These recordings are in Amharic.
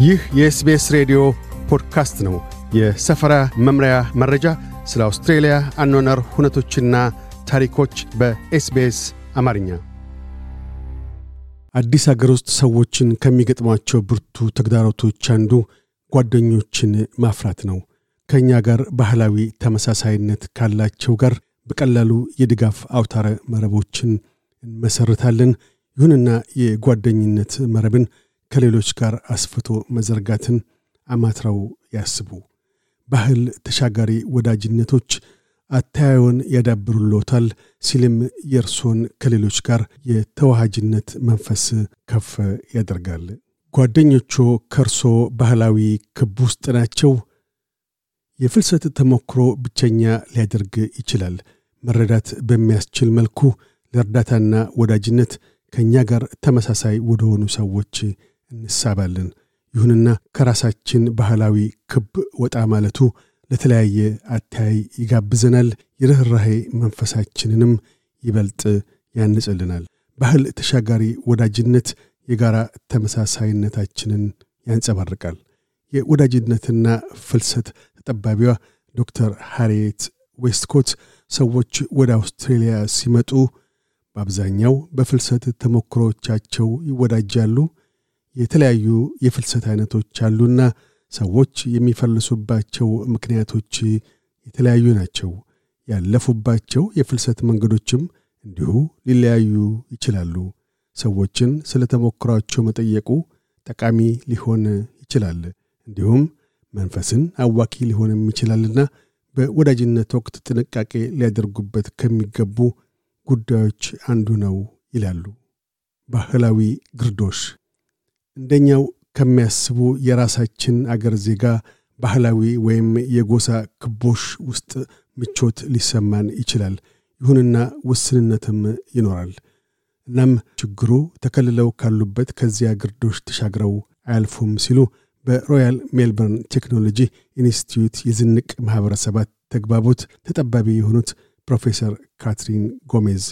ይህ የ SBS ሬዲዮ ፖድካስት ነው። የሰፈራ መምሪያ መረጃ፣ ስለ አውስትሬልያ አኗኗር ሁነቶችና ታሪኮች በ SBS አማርኛ። አዲስ አገር ውስጥ ሰዎችን ከሚገጥሟቸው ብርቱ ተግዳሮቶች አንዱ ጓደኞችን ማፍራት ነው። ከእኛ ጋር ባህላዊ ተመሳሳይነት ካላቸው ጋር በቀላሉ የድጋፍ አውታረ መረቦችን እንመሰርታለን። ይሁንና የጓደኝነት መረብን ከሌሎች ጋር አስፍቶ መዘርጋትን አማትረው ያስቡ። ባህል ተሻጋሪ ወዳጅነቶች አተያዩን ያዳብሩሎታል ሲልም የእርሶን ከሌሎች ጋር የተዋሃጅነት መንፈስ ከፍ ያደርጋል። ጓደኞቹ ከእርሶ ባህላዊ ክብ ውስጥ ናቸው። የፍልሰት ተሞክሮ ብቸኛ ሊያደርግ ይችላል። መረዳት በሚያስችል መልኩ ለእርዳታና ወዳጅነት ከእኛ ጋር ተመሳሳይ ወደሆኑ ሰዎች እንሳባለን። ይሁንና ከራሳችን ባህላዊ ክብ ወጣ ማለቱ ለተለያየ አተያይ ይጋብዘናል። የርኅራሄ መንፈሳችንንም ይበልጥ ያንጽልናል። ባህል ተሻጋሪ ወዳጅነት የጋራ ተመሳሳይነታችንን ያንጸባርቃል። የወዳጅነትና ፍልሰት ተጠባቢዋ ዶክተር ሃሪየት ዌስትኮት ሰዎች ወደ አውስትሬልያ ሲመጡ በአብዛኛው በፍልሰት ተሞክሮቻቸው ይወዳጃሉ። የተለያዩ የፍልሰት አይነቶች አሉና ሰዎች የሚፈልሱባቸው ምክንያቶች የተለያዩ ናቸው። ያለፉባቸው የፍልሰት መንገዶችም እንዲሁ ሊለያዩ ይችላሉ። ሰዎችን ስለ ተሞክሯቸው መጠየቁ ጠቃሚ ሊሆን ይችላል። እንዲሁም መንፈስን አዋኪ ሊሆንም ይችላልና በወዳጅነት ወቅት ጥንቃቄ ሊያደርጉበት ከሚገቡ ጉዳዮች አንዱ ነው ይላሉ። ባህላዊ ግርዶሽ እንደኛው ከሚያስቡ የራሳችን አገር ዜጋ ባህላዊ ወይም የጎሳ ክቦሽ ውስጥ ምቾት ሊሰማን ይችላል። ይሁንና ውስንነትም ይኖራል። እናም ችግሩ ተከልለው ካሉበት ከዚያ ግርዶሽ ተሻግረው አያልፉም ሲሉ በሮያል ሜልበርን ቴክኖሎጂ ኢንስቲትዩት የዝንቅ ማኅበረሰባት ተግባቦት ተጠባቢ የሆኑት ፕሮፌሰር ካትሪን ጎሜዝ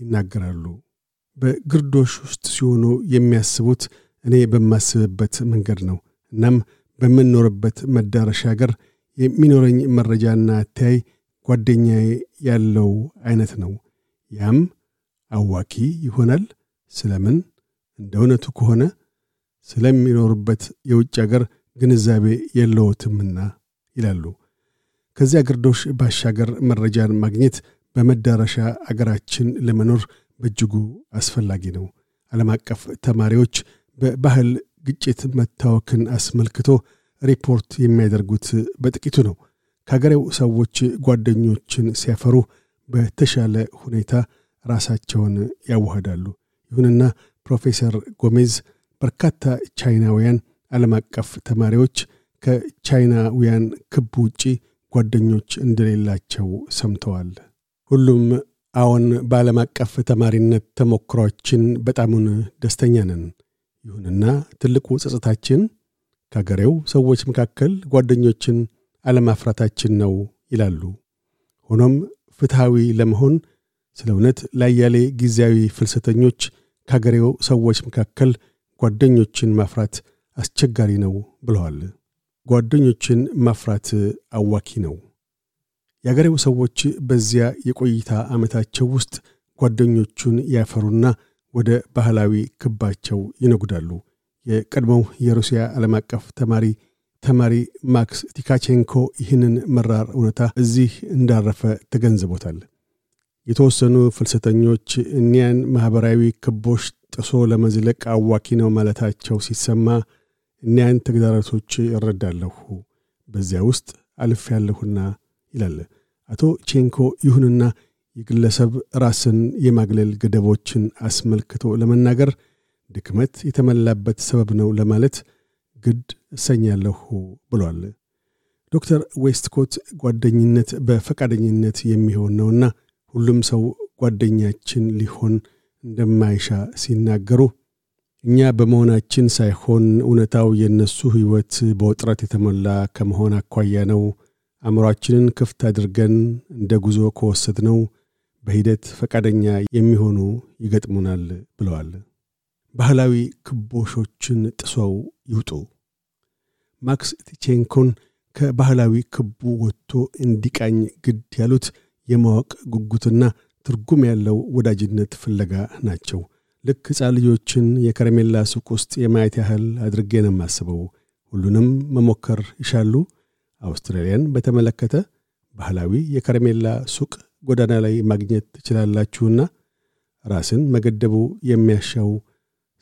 ይናገራሉ። በግርዶሽ ውስጥ ሲሆኑ የሚያስቡት እኔ በማስብበት መንገድ ነው። እናም በምንኖርበት መዳረሻ ሀገር የሚኖረኝ መረጃና አተያይ ጓደኛዬ ያለው አይነት ነው። ያም አዋኪ ይሆናል። ስለምን? እንደ እውነቱ ከሆነ ስለሚኖሩበት የውጭ አገር ግንዛቤ የለዎትምና ይላሉ። ከዚያ ግርዶሽ ባሻገር መረጃን ማግኘት በመዳረሻ አገራችን ለመኖር በእጅጉ አስፈላጊ ነው። ዓለም አቀፍ ተማሪዎች በባህል ግጭት መታወክን አስመልክቶ ሪፖርት የሚያደርጉት በጥቂቱ ነው። ከሀገሬው ሰዎች ጓደኞችን ሲያፈሩ በተሻለ ሁኔታ ራሳቸውን ያዋህዳሉ። ይሁንና ፕሮፌሰር ጎሜዝ በርካታ ቻይናውያን ዓለም አቀፍ ተማሪዎች ከቻይናውያን ክብ ውጪ ጓደኞች እንደሌላቸው ሰምተዋል። ሁሉም አዎን፣ በዓለም አቀፍ ተማሪነት ተሞክሯችን በጣሙን ደስተኛ ነን። ይሁንና ትልቁ ጸጸታችን ከአገሬው ሰዎች መካከል ጓደኞችን አለማፍራታችን ነው ይላሉ። ሆኖም ፍትሐዊ ለመሆን ስለ እውነት ላያሌ ጊዜያዊ ፍልሰተኞች ከአገሬው ሰዎች መካከል ጓደኞችን ማፍራት አስቸጋሪ ነው ብለዋል። ጓደኞችን ማፍራት አዋኪ ነው። የአገሬው ሰዎች በዚያ የቆይታ ዓመታቸው ውስጥ ጓደኞቹን ያፈሩና ወደ ባህላዊ ክባቸው ይነጉዳሉ። የቀድሞው የሩሲያ ዓለም አቀፍ ተማሪ ተማሪ ማክስ ቲካቼንኮ ይህንን መራር እውነታ እዚህ እንዳረፈ ተገንዝቦታል። የተወሰኑ ፍልሰተኞች እኒያን ማኅበራዊ ክቦች ጥሶ ለመዝለቅ አዋኪ ነው ማለታቸው ሲሰማ እኒያን ተግዳሮቶች እረዳለሁ፣ በዚያ ውስጥ አልፍ ያለሁና ይላል አቶ ቼንኮ። ይሁንና የግለሰብ ራስን የማግለል ገደቦችን አስመልክቶ ለመናገር ድክመት የተመላበት ሰበብ ነው ለማለት ግድ እሰኛለሁ ብሏል። ዶክተር ዌስትኮት ጓደኝነት በፈቃደኝነት የሚሆን ነውና ሁሉም ሰው ጓደኛችን ሊሆን እንደማይሻ ሲናገሩ እኛ በመሆናችን ሳይሆን እውነታው የእነሱ ሕይወት በውጥረት የተሞላ ከመሆን አኳያ ነው። አእምሯችንን ክፍት አድርገን እንደ ጉዞ ከወሰድ ነው በሂደት ፈቃደኛ የሚሆኑ ይገጥሙናል ብለዋል። ባህላዊ ክቦሾችን ጥሰው ይውጡ። ማክስ ቲቼንኮን ከባህላዊ ክቡ ወጥቶ እንዲቃኝ ግድ ያሉት የማወቅ ጉጉትና ትርጉም ያለው ወዳጅነት ፍለጋ ናቸው። ልክ ሕፃን ልጆችን የከረሜላ ሱቅ ውስጥ የማየት ያህል አድርጌ ነው የማስበው። ሁሉንም መሞከር ይሻሉ። አውስትራሊያን በተመለከተ ባህላዊ የከረሜላ ሱቅ ጎዳና ላይ ማግኘት ትችላላችሁና ራስን መገደቡ የሚያሻው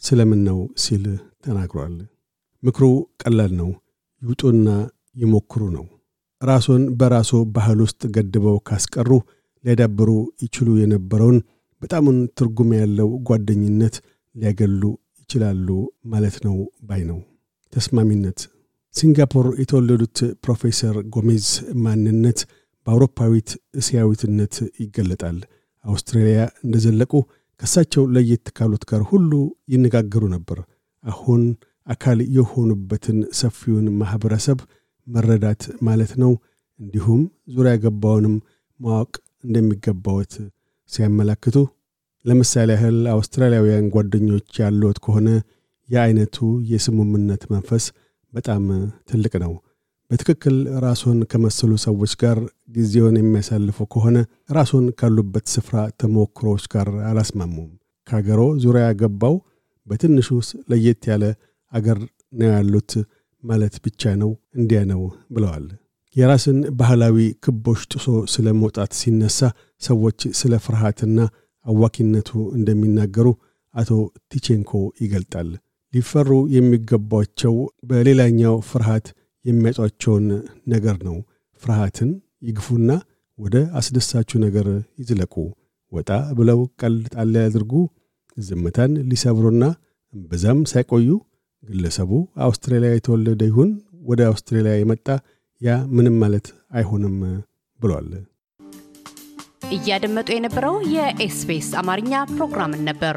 ስለምን ነው ሲል ተናግሯል። ምክሩ ቀላል ነው። ይውጡና ይሞክሩ ነው። ራስዎን በራሶ ባህል ውስጥ ገድበው ካስቀሩ ሊያዳብሩ ይችሉ የነበረውን በጣሙን ትርጉም ያለው ጓደኝነት ሊያገሉ ይችላሉ ማለት ነው ባይ ነው። ተስማሚነት ሲንጋፖር የተወለዱት ፕሮፌሰር ጎሜዝ ማንነት በአውሮፓዊት እስያዊትነት ይገለጣል። አውስትራሊያ እንደዘለቁ ከሳቸው ለየት ካሉት ጋር ሁሉ ይነጋገሩ ነበር። አሁን አካል የሆኑበትን ሰፊውን ማኅበረሰብ መረዳት ማለት ነው። እንዲሁም ዙሪያ ገባውንም ማወቅ እንደሚገባዎት ሲያመላክቱ ለምሳሌ ያህል አውስትራሊያውያን ጓደኞች ያለዎት ከሆነ የአይነቱ የስሙምነት መንፈስ በጣም ትልቅ ነው። በትክክል ራስዎን ከመሰሉ ሰዎች ጋር ጊዜውን የሚያሳልፉ ከሆነ ራስዎን ካሉበት ስፍራ ተሞክሮዎች ጋር አላስማሙም። ከአገሮ ዙሪያ ገባው በትንሹ ለየት ያለ አገር ነው ያሉት ማለት ብቻ ነው እንዲያ ነው ብለዋል። የራስን ባህላዊ ክቦች ጥሶ ስለ መውጣት ሲነሳ ሰዎች ስለ ፍርሃትና አዋኪነቱ እንደሚናገሩ አቶ ቲቼንኮ ይገልጣል። ሊፈሩ የሚገባቸው በሌላኛው ፍርሃት የሚያጧቸውን ነገር ነው። ፍርሃትን ይግፉና ወደ አስደሳችሁ ነገር ይዝለቁ። ወጣ ብለው ቀልድ ጣል ያድርጉ። ዝምታን ሊሰብሩና እምብዛም ሳይቆዩ ግለሰቡ አውስትራሊያ የተወለደ ይሁን ወደ አውስትራሊያ የመጣ ያ ምንም ማለት አይሆንም ብሏል። እያደመጡ የነበረው የ SBS አማርኛ ፕሮግራምን ነበር።